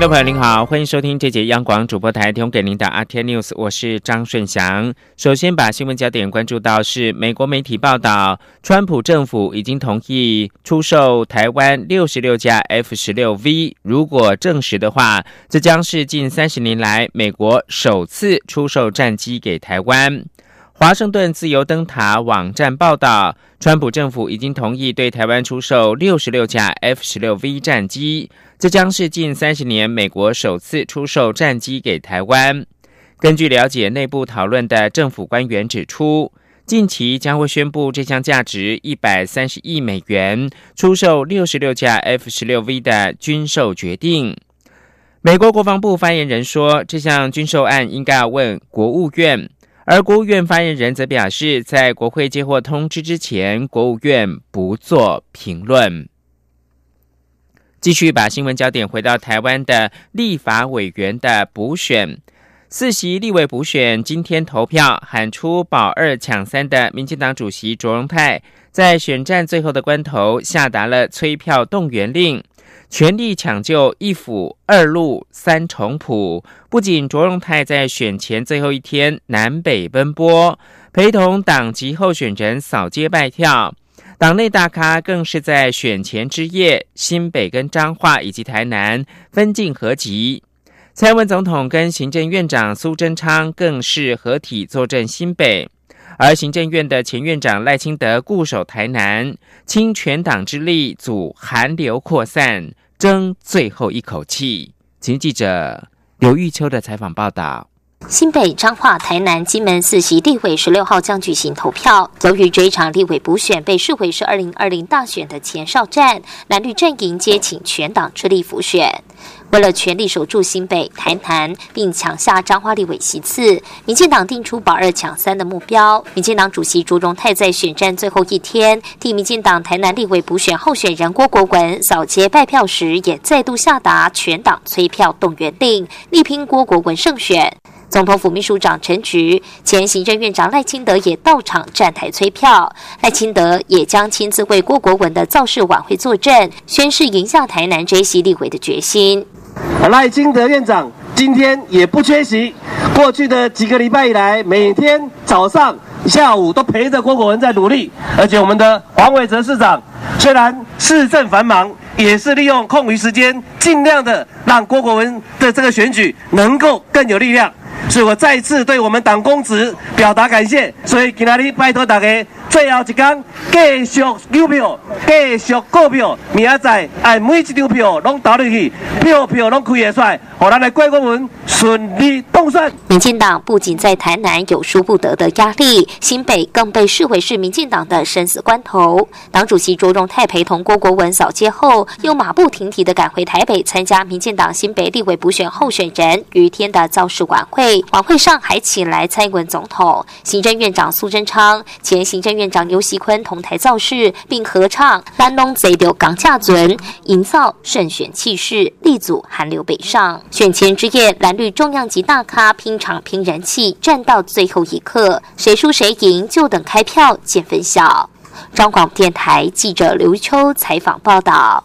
听众朋友您好，欢迎收听这节央广主播台提供给您的 RTI News，我是张顺祥。首先把新闻焦点关注到是美国媒体报道，川普政府已经同意出售台湾六十六架 F 十六 V，如果证实的话，这将是近三十年来美国首次出售战机给台湾。华盛顿自由灯塔网站报道，川普政府已经同意对台湾出售六十六架 F 十六 V 战机。这将是近三十年美国首次出售战机给台湾。根据了解，内部讨论的政府官员指出，近期将会宣布这项价值一百三十亿美元出售六十六架 F 十六 V 的军售决定。美国国防部发言人说，这项军售案应该要问国务院，而国务院发言人则表示，在国会接获通知之前，国务院不做评论。继续把新闻焦点回到台湾的立法委员的补选，四席立委补选今天投票喊出保二抢三的民进党主席卓荣泰，在选战最后的关头下达了催票动员令，全力抢救一府二路三重谱。不仅卓荣泰在选前最后一天南北奔波，陪同党籍候选人扫街拜票。党内大咖更是在选前之夜，新北跟彰化以及台南分进合集。蔡文总统跟行政院长苏贞昌更是合体坐镇新北，而行政院的前院长赖清德固守台南，倾全党之力阻寒流扩散，争最后一口气。请记者刘玉秋的采访报道。新北、彰化、台南、金门四席立委十六号将举行投票。由于这一场立委补选被视为是二零二零大选的前哨战，蓝绿阵营皆请全党之力辅选。为了全力守住新北、台南，并抢下彰化立委席次，民进党定出保二抢三的目标。民进党主席朱荣泰在选战最后一天，替民进党台南立委补选候选人郭国文扫街拜票时，也再度下达全党催票动员令，力拼郭国文胜选。总统府秘书长陈菊、前行政院长赖清德也到场站台催票，赖清德也将亲自为郭国文的造势晚会作证，宣誓赢下台南这席立委的决心。赖清德院长今天也不缺席，过去的几个礼拜以来，每天早上、下午都陪着郭国文在努力，而且我们的黄伟哲市长虽然市政繁忙，也是利用空余时间，尽量的让郭国文的这个选举能够更有力量。所以我再次对我们党公职表达感谢。所以今天拜托大家，最后一天继续邮票，继续购票，明仔载哎每一张票拢投入去，票票拢开会出来。我来郭国文顺利当选。民进党不仅在台南有输不得的压力，新北更被视为是民进党的生死关头。党主席卓荣泰陪同郭国文扫街后，又马不停蹄的赶回台北参加民进党新北立委补选候选人于天的造势晚会。晚会上还请来蔡英文总统、行政院长苏贞昌、前行政院院长刘锡坤同台造势，并合唱《蓝龙贼流港架尊》，营造胜选气势，力阻韩流北上。选前之夜，蓝绿重量级大咖拼场拼人气，战到最后一刻，谁输谁赢就等开票见分晓。中广电台记者刘秋采访报道。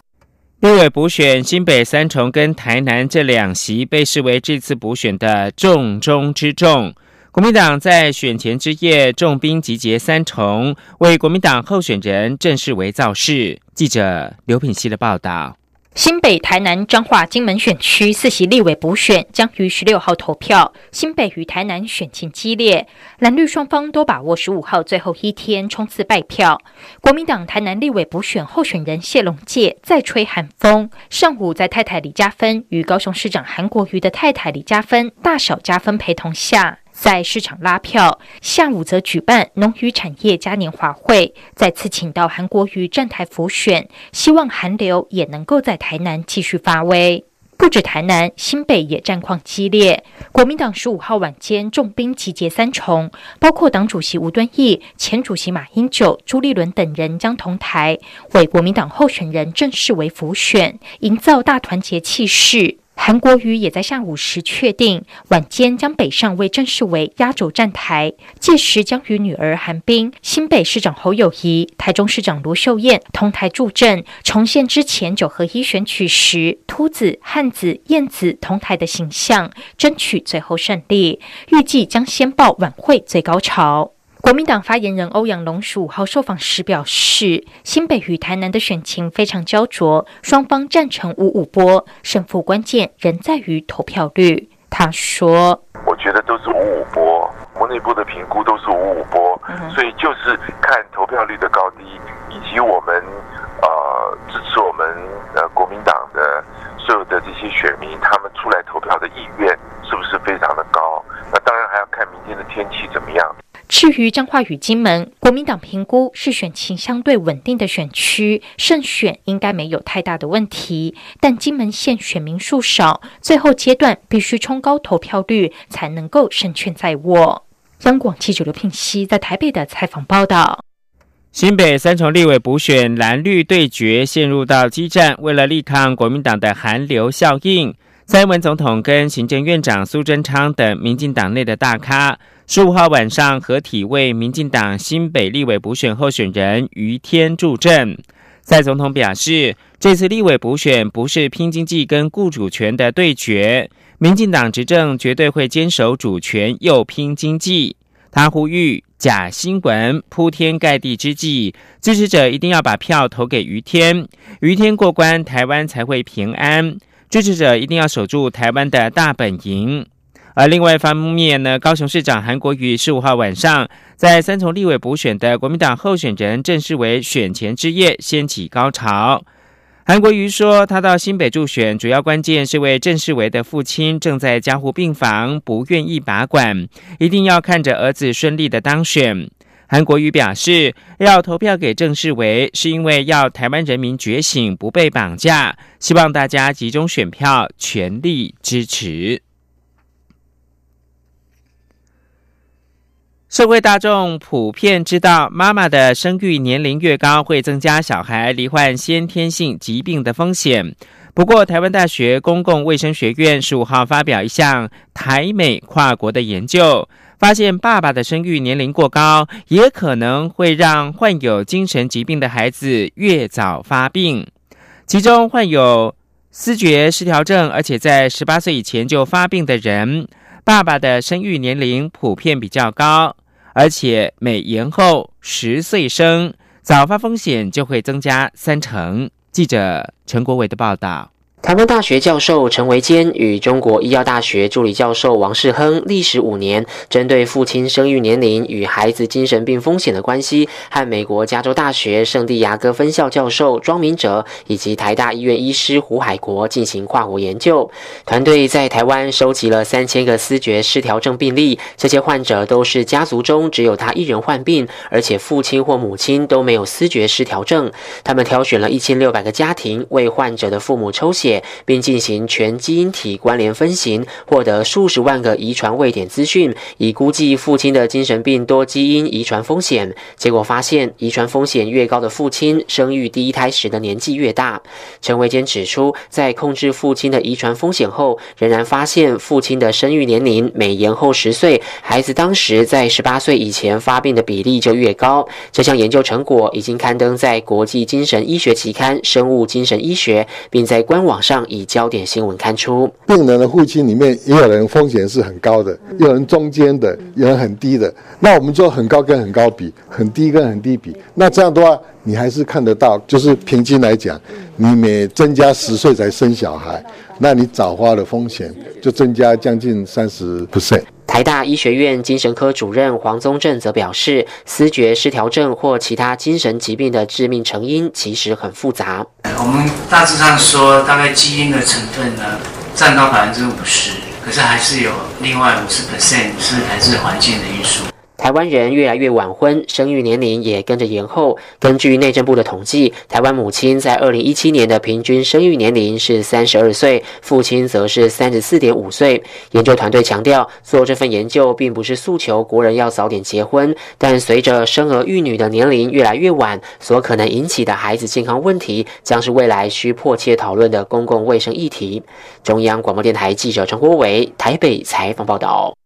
立委补选，新北三重跟台南这两席被视为这次补选的重中之重。国民党在选前之夜重兵集结三重，为国民党候选人正式为造势。记者刘品熙的报道。新北、台南、彰化、金门选区四席立委补选将于十六号投票。新北与台南选情激烈，蓝绿双方都把握十五号最后一天冲刺败票。国民党台南立委补选候选人谢龙介再吹寒风，上午在太太李嘉芬与高雄市长韩国瑜的太太李嘉芬大小加分陪同下。在市场拉票，下午则举办农渔产业嘉年华会，再次请到韩国瑜站台浮选，希望韩流也能够在台南继续发威。不止台南，新北也战况激烈。国民党十五号晚间重兵集结三重，包括党主席吴敦义、前主席马英九、朱立伦等人将同台为国民党候选人正式为辅选，营造大团结气势。韩国瑜也在下午时确定，晚间将北上为郑世为压轴站台，届时将与女儿韩冰、新北市长侯友谊、台中市长卢秀燕同台助阵，重现之前九合一选举时秃子、汉子、燕子同台的形象，争取最后胜利。预计将先报晚会最高潮。国民党发言人欧阳龙十五号受访时表示，新北与台南的选情非常焦灼，双方战成五五波，胜负关键仍在于投票率。他说：“我觉得都是五五波，我内部的评估都是五五波，所以就是看投票率的高低，以及我们呃支持我们呃国民党的所有的这些选民，他们出来投票的意愿是不是非常的高？那当然还要看明天的天气怎么样。”至于彰化与金门，国民党评估是选情相对稳定的选区，胜选应该没有太大的问题。但金门县选民数少，最后阶段必须冲高投票率才能够胜券在握。央广记者刘聘熙在台北的采访报道：新北三重立委补选蓝绿对决陷入到激战，为了力抗国民党的寒流效应，蔡英文总统跟行政院长苏贞昌等民进党内的大咖。十五号晚上合体为民进党新北立委补选候选人于天助阵。蔡总统表示，这次立委补选不是拼经济跟雇主权的对决，民进党执政绝对会坚守主权又拼经济。他呼吁假新闻铺天盖地之际，支持者一定要把票投给于天，于天过关，台湾才会平安。支持者一定要守住台湾的大本营。而另外一方面呢，高雄市长韩国瑜十五号晚上在三重立委补选的国民党候选人正式为选前之夜掀起高潮。韩国瑜说，他到新北助选，主要关键是为郑世维的父亲正在加护病房，不愿意拔管，一定要看着儿子顺利的当选。韩国瑜表示，要投票给郑世维，是因为要台湾人民觉醒，不被绑架，希望大家集中选票，全力支持。社会大众普遍知道，妈妈的生育年龄越高，会增加小孩罹患先天性疾病的风险。不过，台湾大学公共卫生学院十五号发表一项台美跨国的研究，发现爸爸的生育年龄过高，也可能会让患有精神疾病的孩子越早发病。其中，患有思觉失调症，而且在十八岁以前就发病的人，爸爸的生育年龄普遍比较高。而且每延后十岁生，早发风险就会增加三成。记者陈国伟的报道。台湾大学教授陈维坚与中国医药大学助理教授王世亨历时五年，针对父亲生育年龄与孩子精神病风险的关系，和美国加州大学圣地亚哥分校教授庄明哲以及台大医院医师胡海国进行跨国研究。团队在台湾收集了三千个思觉失调症病例，这些患者都是家族中只有他一人患病，而且父亲或母亲都没有思觉失调症。他们挑选了一千六百个家庭，为患者的父母抽血。并进行全基因体关联分型，获得数十万个遗传位点资讯，以估计父亲的精神病多基因遗传风险。结果发现，遗传风险越高的父亲，生育第一胎时的年纪越大。陈维坚指出，在控制父亲的遗传风险后，仍然发现父亲的生育年龄每延后十岁，孩子当时在十八岁以前发病的比例就越高。这项研究成果已经刊登在国际精神医学期刊《生物精神医学》，并在官网。上以焦点新闻刊出，病人的父亲里面也有人风险是很高的，有人中间的，有人很低的。那我们就很高跟很高比，很低跟很低比。那这样的话，你还是看得到，就是平均来讲，你每增加十岁才生小孩，那你早花的风险就增加将近三十 percent。台大医学院精神科主任黄宗正则表示，思觉失调症或其他精神疾病的致命成因其实很复杂。我们大致上说，大概基因的成分呢占到百分之五十，可是还是有另外五十 percent 是来自环境的因素。台湾人越来越晚婚，生育年龄也跟着延后。根据内政部的统计，台湾母亲在二零一七年的平均生育年龄是三十二岁，父亲则是三十四点五岁。研究团队强调，做这份研究并不是诉求国人要早点结婚，但随着生儿育女的年龄越来越晚，所可能引起的孩子健康问题，将是未来需迫切讨论的公共卫生议题。中央广播电台记者陈国伟台北采访报道。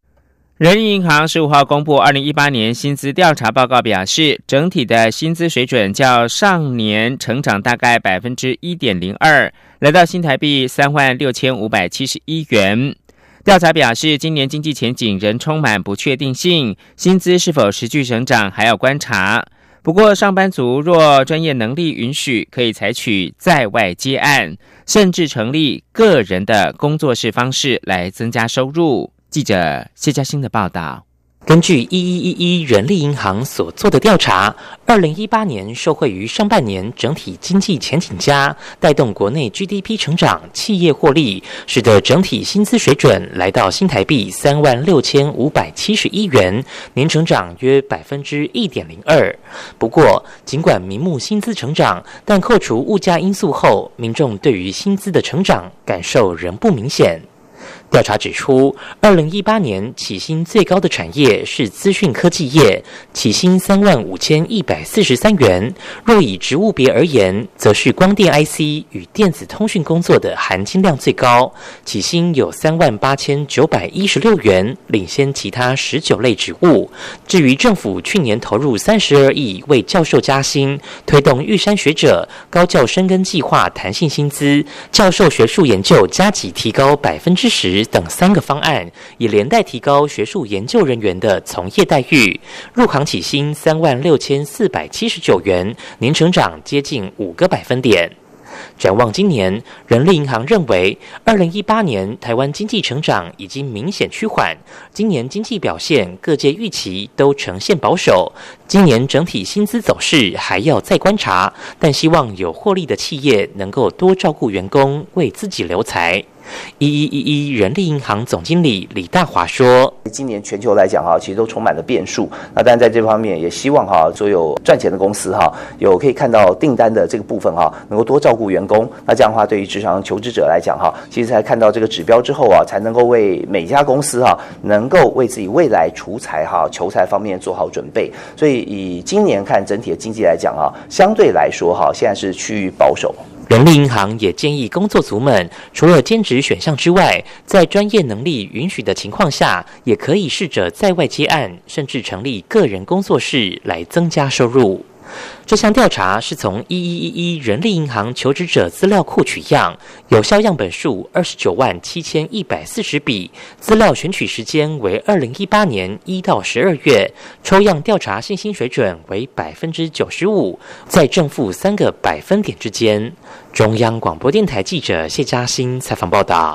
人民银行十五号公布二零一八年薪资调查报告，表示整体的薪资水准较上年成长大概百分之一点零二，来到新台币三万六千五百七十一元。调查表示，今年经济前景仍充满不确定性，薪资是否持续成长还要观察。不过，上班族若专业能力允许，可以采取在外接案，甚至成立个人的工作室方式来增加收入。记者谢嘉欣的报道。根据一一一一人力银行所做的调查，二零一八年受惠于上半年整体经济前景佳，带动国内 GDP 成长、企业获利，使得整体薪资水准来到新台币三万六千五百七十一元，年成长约百分之一点零二。不过，尽管明目薪资成长，但扣除物价因素后，民众对于薪资的成长感受仍不明显。调查指出，二零一八年起薪最高的产业是资讯科技业，起薪三万五千一百四十三元。若以职务别而言，则是光电 IC 与电子通讯工作的含金量最高，起薪有三万八千九百一十六元，领先其他十九类职务。至于政府去年投入三十二亿为教授加薪，推动玉山学者高教深耕计划弹性薪资，教授学术研究加级提高百分之十。等三个方案，以连带提高学术研究人员的从业待遇。入行起薪三万六千四百七十九元，年成长接近五个百分点。展望今年，人力银行认为，二零一八年台湾经济成长已经明显趋缓，今年经济表现各界预期都呈现保守。今年整体薪资走势还要再观察，但希望有获利的企业能够多照顾员工，为自己留才。一一一一人力银行总经理李大华说：“今年全球来讲哈，其实都充满了变数。那但在这方面，也希望哈，所有赚钱的公司哈，有可以看到订单的这个部分哈，能够多照顾员工。那这样的话，对于职场求职者来讲哈，其实才看到这个指标之后啊，才能够为每家公司哈，能够为自己未来除财哈、求财方面做好准备。所以以今年看整体的经济来讲啊，相对来说哈，现在是趋于保守。”人力银行也建议工作族们，除了兼职选项之外，在专业能力允许的情况下，也可以试着在外接案，甚至成立个人工作室来增加收入。这项调查是从一一一一人力银行求职者资料库取样，有效样本数二十九万七千一百四十笔，资料选取时间为二零一八年一到十二月，抽样调查信心水准为百分之九十五，在正负三个百分点之间。中央广播电台记者谢嘉欣采访报道。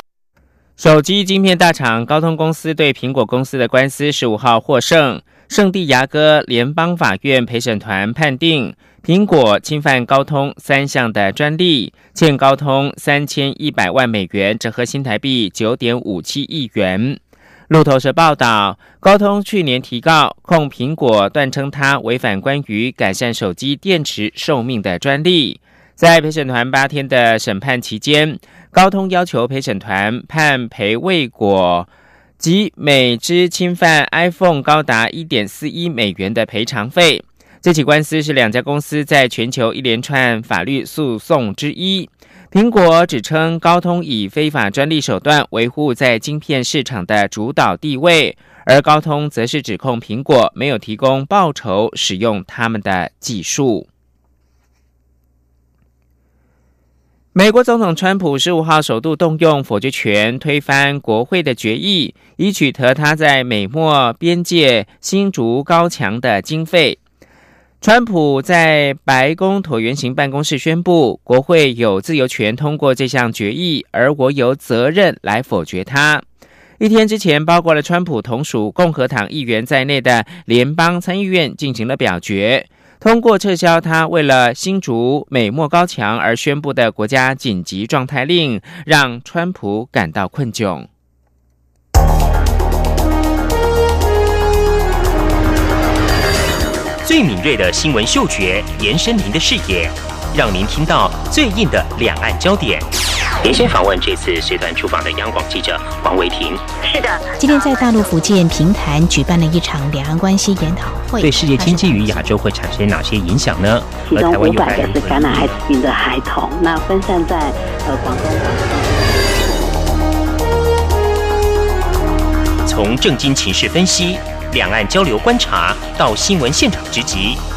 手机晶片大厂高通公司对苹果公司的官司十五号获胜。圣地牙哥联邦法院陪审团判定，苹果侵犯高通三项的专利，欠高通三千一百万美元，折合新台币九点五七亿元。路透社报道，高通去年提告控苹果，断称它违反关于改善手机电池寿命的专利。在陪审团八天的审判期间，高通要求陪审团判赔未果。即每支侵犯 iPhone 高达一点四一美元的赔偿费。这起官司是两家公司在全球一连串法律诉讼之一。苹果指称高通以非法专利手段维护在晶片市场的主导地位，而高通则是指控苹果没有提供报酬使用他们的技术。美国总统川普十五号首度动用否决权推翻国会的决议，以取得他在美墨边界新筑高墙的经费。川普在白宫椭圆形办公室宣布，国会有自由权通过这项决议，而我有责任来否决它。一天之前，包括了川普同属共和党议员在内的联邦参议院进行了表决。通过撤销他为了新竹美墨高墙而宣布的国家紧急状态令，让川普感到困窘。最敏锐的新闻嗅觉延伸您的视野，让您听到最硬的两岸焦点。连线访问这次随团出访的央广记者王维婷。是的，今天在大陆福建平潭举办了一场两岸关系研讨会，对世界经济与亚洲会产生哪些影响呢？其中五百个是感染艾滋病的孩童，那分散在呃广东、广西。从政经情势分析。两岸交流观察到新闻现场直击，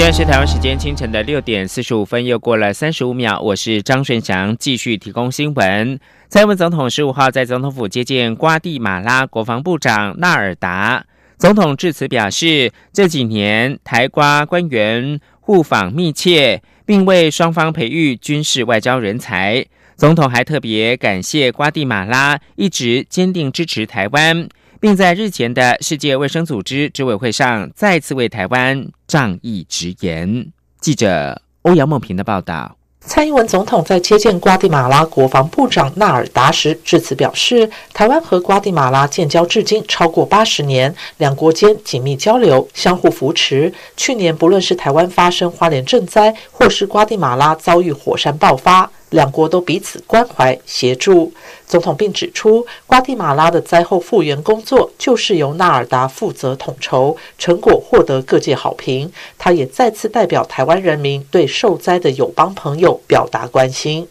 现在是台湾时间清晨的六点四十五分，又过了三十五秒。我是张顺祥，继续提供新闻。蔡英文总统十五号在总统府接见瓜地马拉国防部长纳尔达。总统致辞表示，这几年台瓜官员互访密切，并为双方培育军事外交人才。总统还特别感谢瓜地马拉一直坚定支持台湾。并在日前的世界卫生组织执委会上再次为台湾仗义直言。记者欧阳梦平的报道。蔡英文总统在接见瓜地马拉国防部长纳尔达时致辞表示，台湾和瓜地马拉建交至今超过八十年，两国间紧密交流，相互扶持。去年不论是台湾发生花莲震灾，或是瓜地马拉遭遇火山爆发。两国都彼此关怀协助。总统并指出，瓜地马拉的灾后复原工作就是由纳尔达负责统筹，成果获得各界好评。他也再次代表台湾人民对受灾的友邦朋友表达关心。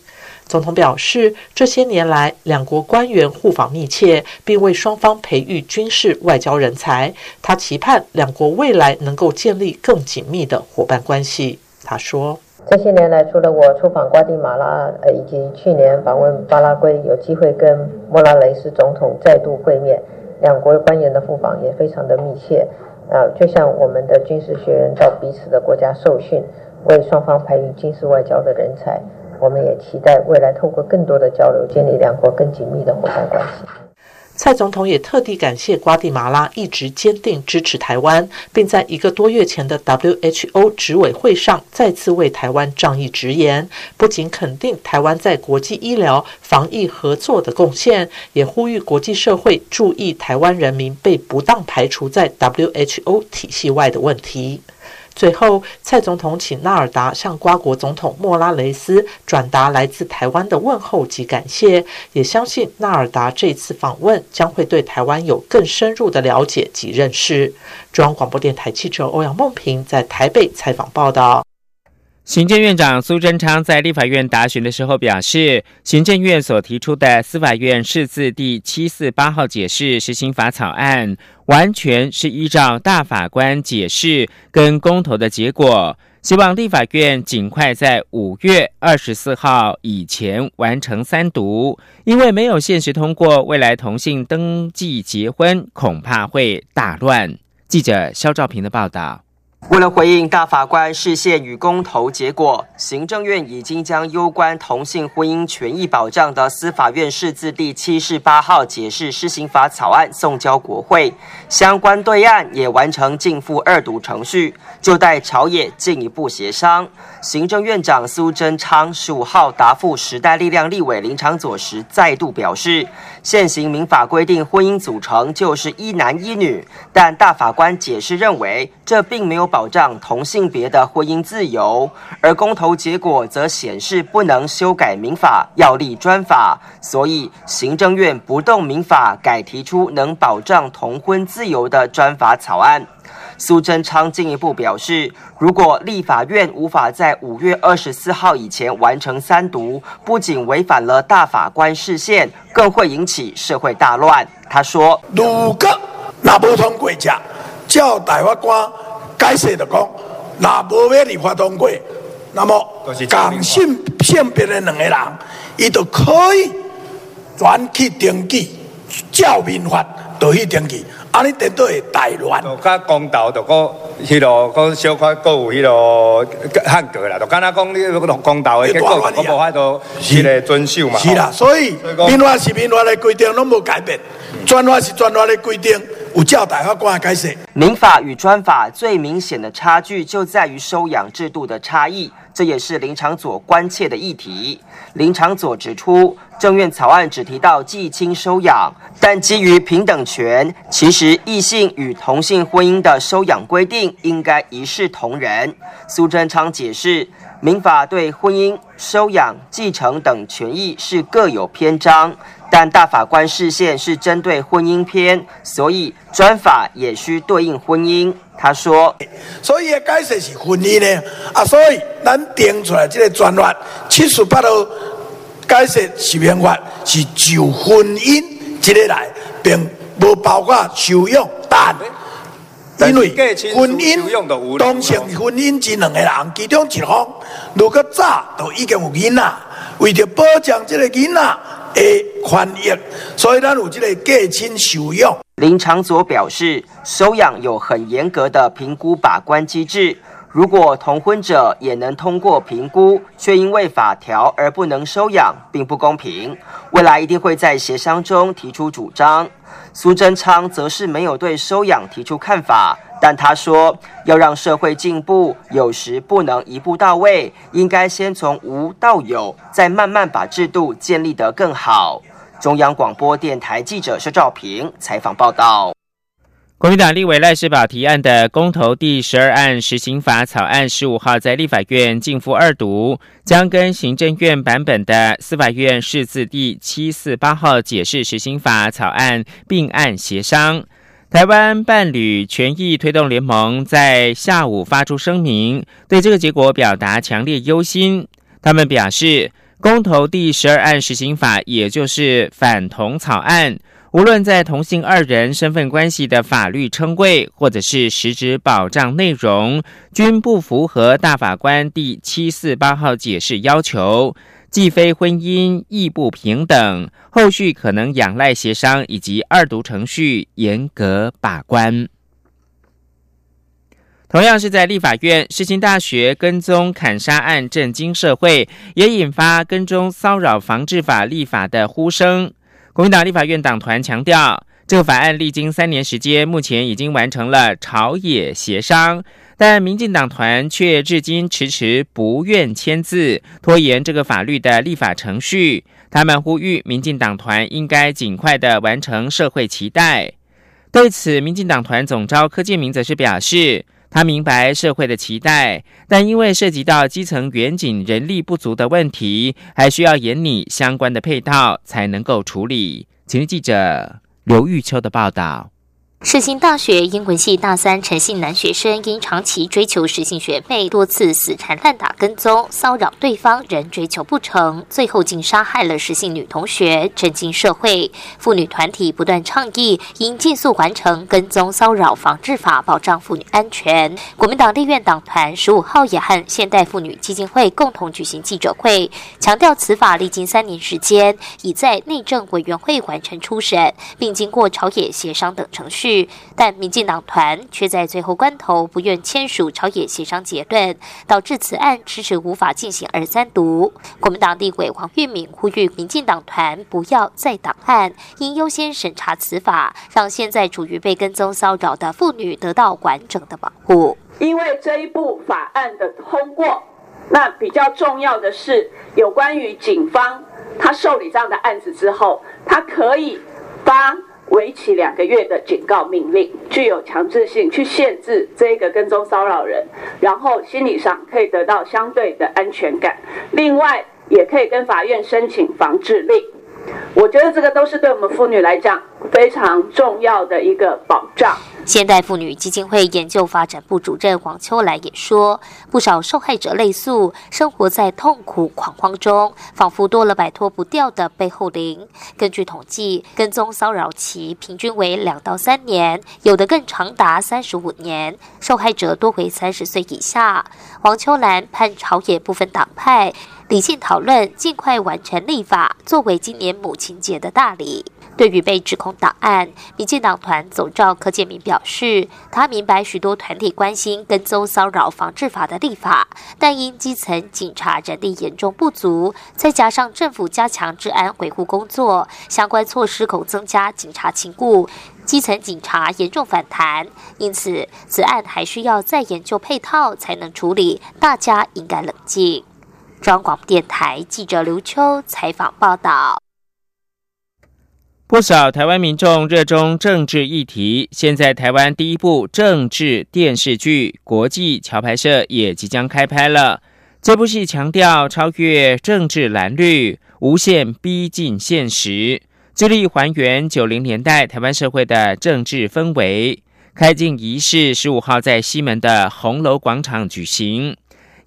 总统表示，这些年来，两国官员互访密切，并为双方培育军事外交人才。他期盼两国未来能够建立更紧密的伙伴关系。他说。这些年来，除了我出访瓜地马拉，呃，以及去年访问巴拉圭，有机会跟莫拉雷斯总统再度会面，两国官员的互访也非常的密切。啊，就像我们的军事学员到彼此的国家受训，为双方培育军事外交的人才，我们也期待未来透过更多的交流，建立两国更紧密的伙伴关系。蔡总统也特地感谢瓜地马拉一直坚定支持台湾，并在一个多月前的 WHO 执委会上再次为台湾仗义直言。不仅肯定台湾在国际医疗防疫合作的贡献，也呼吁国际社会注意台湾人民被不当排除在 WHO 体系外的问题。最后，蔡总统请纳尔达向瓜国总统莫拉雷斯转达来自台湾的问候及感谢，也相信纳尔达这次访问将会对台湾有更深入的了解及认识。中央广播电台记者欧阳梦平在台北采访报道。行政院长苏贞昌在立法院答询的时候表示，行政院所提出的司法院释字第七四八号解释施行法草案，完全是依照大法官解释跟公投的结果，希望立法院尽快在五月二十四号以前完成三读，因为没有限时通过，未来同性登记结婚恐怕会大乱。记者肖兆平的报道。为了回应大法官视线与公投结果，行政院已经将攸关同性婚姻权益保障的司法院释字第七十八号解释施行法草案送交国会，相关对案也完成进赴二读程序，就待朝野进一步协商。行政院长苏贞昌十五号答复时代力量立委林长佐时，再度表示，现行民法规定婚姻组成就是一男一女，但大法官解释认为，这并没有保障同性别的婚姻自由，而公投结果则显示不能修改民法，要立专法，所以行政院不动民法，改提出能保障同婚自由的专法草案。苏贞昌进一步表示，如果立法院无法在五月二十四号以前完成三读，不仅违反了大法官视线，更会引起社会大乱。他说：“如果那不通过，叫大法官解释的讲，那无要立法通过，那么讲性性别的两个人，伊都可以转去登记，照民法，都去登记。”啊！你得对大乱，就甲公道，就个迄落讲小可各有迄落汉格啦，就敢若讲你嗰个公道的结果，我无法度迄个遵守嘛。是啦，所以民法是民法的规定拢无改变，专法是专法的规定。民法与专法最明显的差距就在于收养制度的差异，这也是林长佐关切的议题。林长佐指出，政院草案只提到继亲收养，但基于平等权，其实异性与同性婚姻的收养规定应该一视同仁。苏贞昌解释，民法对婚姻、收养、继承等权益是各有篇章。但大法官视线是针对婚姻篇，所以专法也需对应婚姻。他说：“所以解释是婚姻呢，啊，所以咱定出来这个专法七十八号解释是民法是就婚姻这个来，并不包括收养，但因为婚姻当成婚姻只两个人，其中一方如果早都已经有囡仔，为着保障这个囡仔。”的权益，所以咱有这个继亲收养。林长佐表示，收养有很严格的评估把关机制，如果同婚者也能通过评估，却因为法条而不能收养，并不公平。未来一定会在协商中提出主张。苏贞昌则是没有对收养提出看法。但他说，要让社会进步，有时不能一步到位，应该先从无到有，再慢慢把制度建立得更好。中央广播电台记者施兆平采访报道。国民党立委赖世宝提案的公投第十二案实行法草案，十五号在立法院进赴二读，将跟行政院版本的司法院释字第七四八号解释实行法草案并案协商。台湾伴侣权益推动联盟在下午发出声明，对这个结果表达强烈忧心。他们表示，公投第十二案实行法，也就是反同草案，无论在同性二人身份关系的法律称谓，或者是实质保障内容，均不符合大法官第七四八号解释要求。既非婚姻，亦不平等。后续可能仰赖协商以及二读程序严格把关。同样是在立法院，世新大学跟踪砍杀案震惊社会，也引发跟踪骚扰防治法立法的呼声。国民党立法院党团强调，这个法案历经三年时间，目前已经完成了朝野协商。但民进党团却至今迟迟不愿签字，拖延这个法律的立法程序。他们呼吁民进党团应该尽快的完成社会期待。对此，民进党团总召柯建明则是表示，他明白社会的期待，但因为涉及到基层远景人力不足的问题，还需要研拟相关的配套才能够处理。请记者刘玉秋的报道。世新大学英文系大三陈姓男学生因长期追求实性学妹，多次死缠烂打、跟踪骚扰对方，仍追求不成，最后竟杀害了实性女同学，震惊社会。妇女团体不断倡议，应尽速完成跟踪骚扰防治法，保障妇女安全。国民党立院党团十五号也和现代妇女基金会共同举行记者会，强调此法历经三年时间，已在内政委员会完成初审，并经过朝野协商等程序。但民进党团却在最后关头不愿签署朝野协商结论，导致此案迟迟无法进行二三读。国民党立委黄玉敏呼吁民进党团不要再档案，应优先审查此法，让现在处于被跟踪骚扰的妇女得到完整的保护。因为这一部法案的通过，那比较重要的是有关于警方他受理这样的案子之后，他可以发。为期两个月的警告命令，具有强制性，去限制这个跟踪骚扰人，然后心理上可以得到相对的安全感。另外，也可以跟法院申请防治令。我觉得这个都是对我们妇女来讲非常重要的一个保障。现代妇女基金会研究发展部主任黄秋兰也说，不少受害者类诉，生活在痛苦恐慌中，仿佛多了摆脱不掉的背后灵。根据统计，跟踪骚扰期平均为两到三年，有的更长达三十五年，受害者多为三十岁以下。黄秋兰盼朝野部分党派。理性讨论，尽快完成立法，作为今年母亲节的大礼。对于被指控档案，民进党团总召柯建明表示，他明白许多团体关心跟踪骚扰防治法的立法，但因基层警察人力严重不足，再加上政府加强治安维护工作，相关措施恐增加警察情故，基层警察严重反弹。因此，此案还需要再研究配套才能处理，大家应该冷静。中广电台记者刘秋采访报道。不少台湾民众热衷政治议题，现在台湾第一部政治电视剧《国际桥牌社》也即将开拍了。这部戏强调超越政治蓝绿，无限逼近现实，致力还原九零年代台湾社会的政治氛围。开镜仪式十五号在西门的红楼广场举行，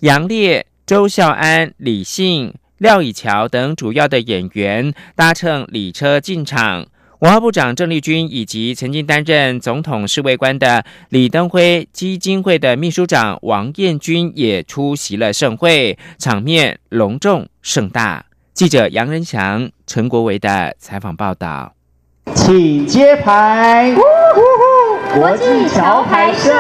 杨烈、周孝安、李信。廖以乔等主要的演员搭乘礼车进场，文化部长郑丽君以及曾经担任总统侍卫官的李登辉基金会的秘书长王彦军也出席了盛会，场面隆重盛大。记者杨仁祥、陈国维的采访报道，请揭牌。国际桥牌社，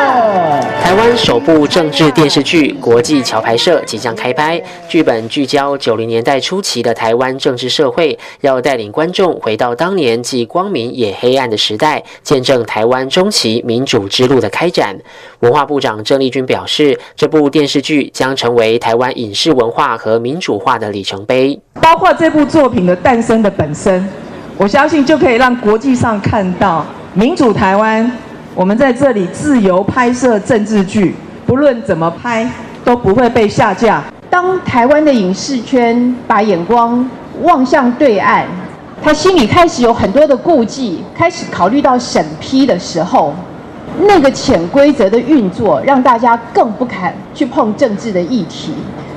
台湾首部政治电视剧《国际桥牌社》即将开拍。剧本聚焦九零年代初期的台湾政治社会，要带领观众回到当年既光明也黑暗的时代，见证台湾中期民主之路的开展。文化部长郑丽君表示，这部电视剧将成为台湾影视文化和民主化的里程碑。包括这部作品的诞生的本身，我相信就可以让国际上看到民主台湾。我们在这里自由拍摄政治剧，不论怎么拍都不会被下架。当台湾的影视圈把眼光望向对岸，他心里开始有很多的顾忌，开始考虑到审批的时候，那个潜规则的运作，让大家更不敢去碰政治的议题。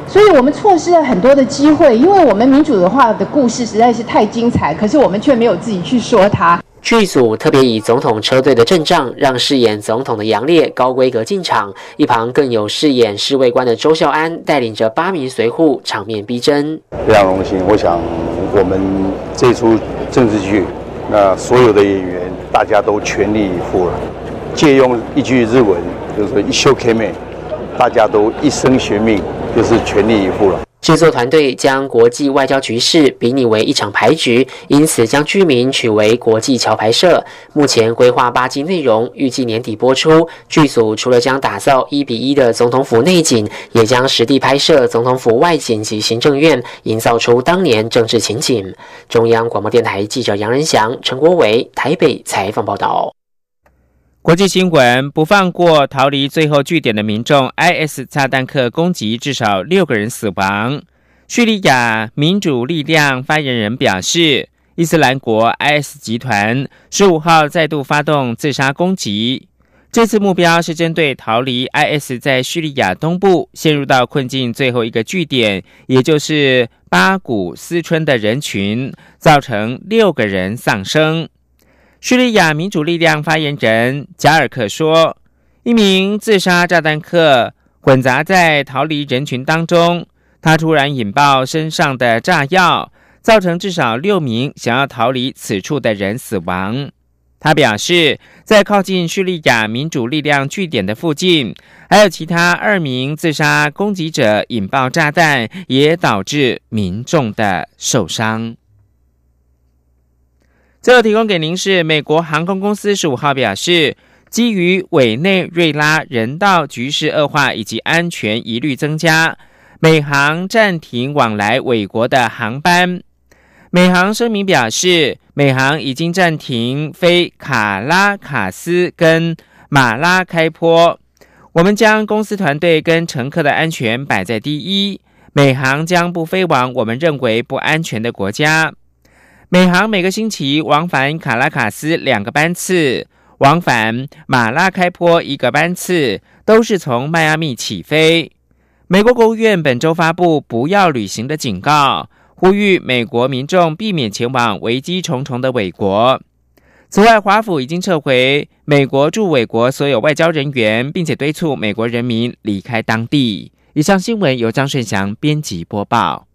所以我们错失了很多的机会，因为我们民主的话的故事实在是太精彩，可是我们却没有自己去说它。剧组特别以总统车队的阵仗，让饰演总统的杨烈高规格进场，一旁更有饰演侍卫官的周孝安带领着八名随护，场面逼真。非常荣幸，我想我们这出政治剧，那所有的演员大家都全力以赴了。借用一句日文，就是说一休 K 妹，大家都一生学命，就是全力以赴了。制作团队将国际外交局势比拟为一场牌局，因此将剧名取为“国际桥牌社”。目前规划八集内容，预计年底播出。剧组除了将打造一比一的总统府内景，也将实地拍摄总统府外景及行政院，营造出当年政治情景。中央广播电台记者杨仁祥、陈国伟台北采访报道。国际新闻不放过逃离最后据点的民众，IS 炸弹客攻击至少六个人死亡。叙利亚民主力量发言人表示，伊斯兰国 IS 集团十五号再度发动自杀攻击，这次目标是针对逃离 IS 在叙利亚东部陷入到困境最后一个据点，也就是巴古斯村的人群，造成六个人丧生。叙利亚民主力量发言人贾尔克说：“一名自杀炸弹客混杂在逃离人群当中，他突然引爆身上的炸药，造成至少六名想要逃离此处的人死亡。”他表示，在靠近叙利亚民主力量据点的附近，还有其他二名自杀攻击者引爆炸弹，也导致民众的受伤。最后提供给您是美国航空公司十五号表示，基于委内瑞拉人道局势恶化以及安全疑虑增加，美航暂停往来美国的航班。美航声明表示，美航已经暂停飞卡拉卡斯跟马拉开坡。我们将公司团队跟乘客的安全摆在第一，美航将不飞往我们认为不安全的国家。美航每个星期往返卡拉卡斯两个班次，往返马拉开坡一个班次，都是从迈阿密起飞。美国国务院本周发布不要旅行的警告，呼吁美国民众避免前往危机重重的美国。此外，华府已经撤回美国驻美国所有外交人员，并且敦促美国人民离开当地。以上新闻由张顺祥编辑播报。